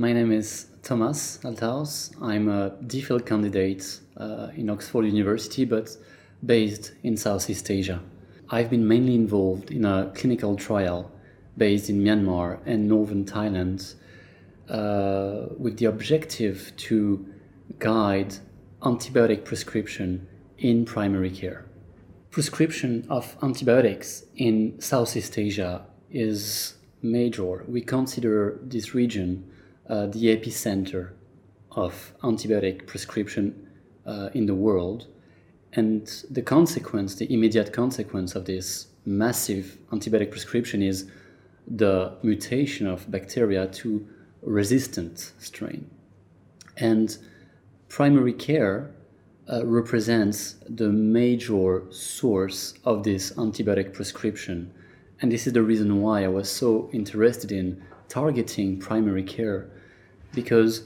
My name is Thomas Althaus. I'm a DPhil candidate uh, in Oxford University, but based in Southeast Asia. I've been mainly involved in a clinical trial based in Myanmar and northern Thailand uh, with the objective to guide antibiotic prescription in primary care. Prescription of antibiotics in Southeast Asia is major. We consider this region uh, the epicenter of antibiotic prescription uh, in the world. And the consequence, the immediate consequence of this massive antibiotic prescription is the mutation of bacteria to resistant strain. And primary care uh, represents the major source of this antibiotic prescription. And this is the reason why I was so interested in targeting primary care because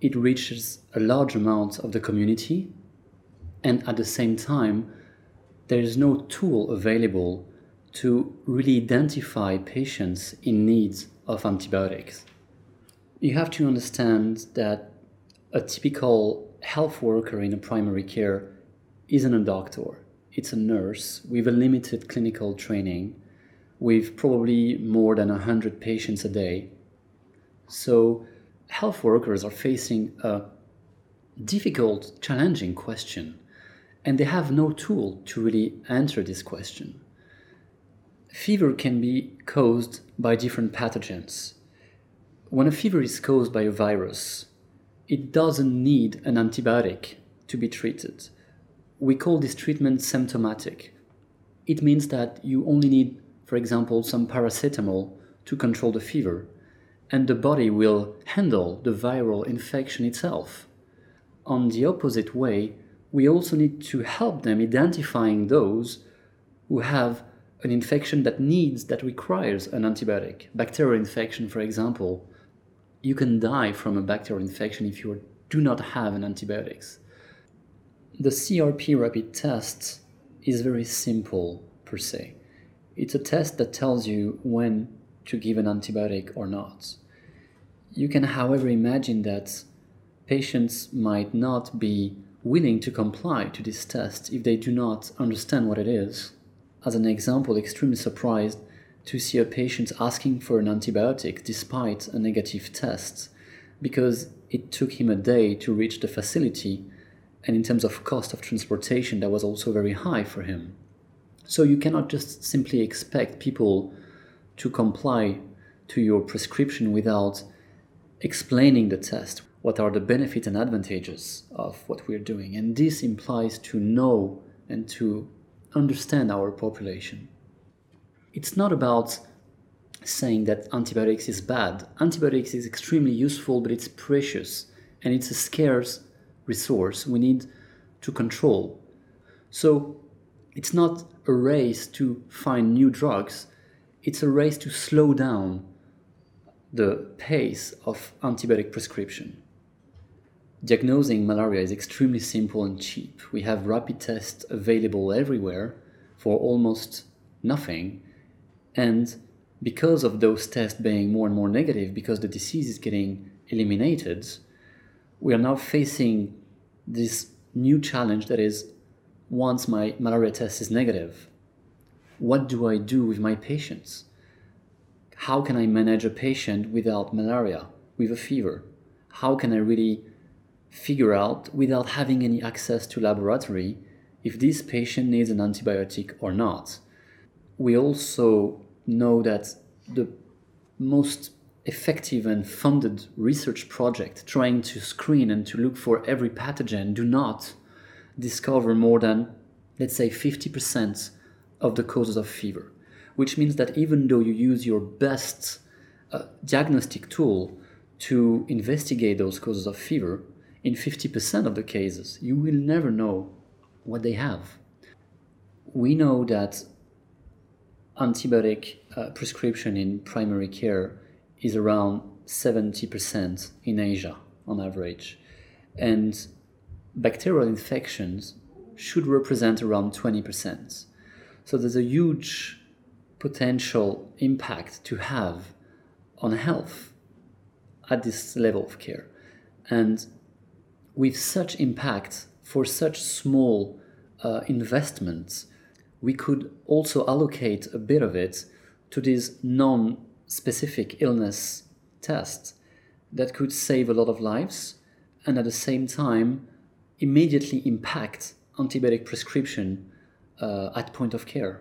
it reaches a large amount of the community and at the same time there is no tool available to really identify patients in need of antibiotics. You have to understand that a typical health worker in a primary care isn't a doctor, it's a nurse with a limited clinical training, with probably more than 100 patients a day. So health workers are facing a difficult, challenging question, and they have no tool to really answer this question. Fever can be caused by different pathogens. When a fever is caused by a virus, it doesn't need an antibiotic to be treated. We call this treatment symptomatic. It means that you only need, for example, some paracetamol to control the fever and the body will handle the viral infection itself. On the opposite way, we also need to help them identifying those who have an infection that needs, that requires an antibiotic. Bacterial infection, for example, you can die from a bacterial infection if you do not have an antibiotics. The CRP rapid test is very simple per se. It's a test that tells you when to give an antibiotic or not. You can, however, imagine that patients might not be willing to comply to this test if they do not understand what it is. As an example, extremely surprised to see a patient asking for an antibiotic despite a negative test because it took him a day to reach the facility and in terms of cost of transportation that was also very high for him. So you cannot just simply expect people to comply to your prescription without explaining the test. What are the benefits and advantages of what we're doing? And this implies to know and to understand our population. It's not about saying that antibiotics is bad. Antibiotics is extremely useful, but it's precious and it's a scarce resource we need to control. So it's not a race to find new drugs, it's a race to slow down the pace of antibiotic prescription. Diagnosing malaria is extremely simple and cheap. We have rapid tests available everywhere for almost nothing. And because of those tests being more and more negative, because the disease is getting eliminated, we are now facing this new challenge that is once my malaria test is negative, what do I do with my patients? How can I manage a patient without malaria, with a fever? How can I really figure out, without having any access to laboratory, if this patient needs an antibiotic or not? We also know that the most effective and funded research project trying to screen and to look for every pathogen do not discover more than, let's say, 50% of the causes of fever which means that even though you use your best uh, diagnostic tool to investigate those causes of fever, in 50% of the cases, you will never know what they have. We know that antibiotic uh, prescription in primary care is around 70% in Asia on average, and bacterial infections should represent around 20%. So there's a huge potential impact to have on health. at this level of care. And with such impact for such small uh, investments, we could also allocate a bit of it to these non specific illness tests that could save a lot of lives and at the same time immediately impact antibiotic prescription uh, at point of care.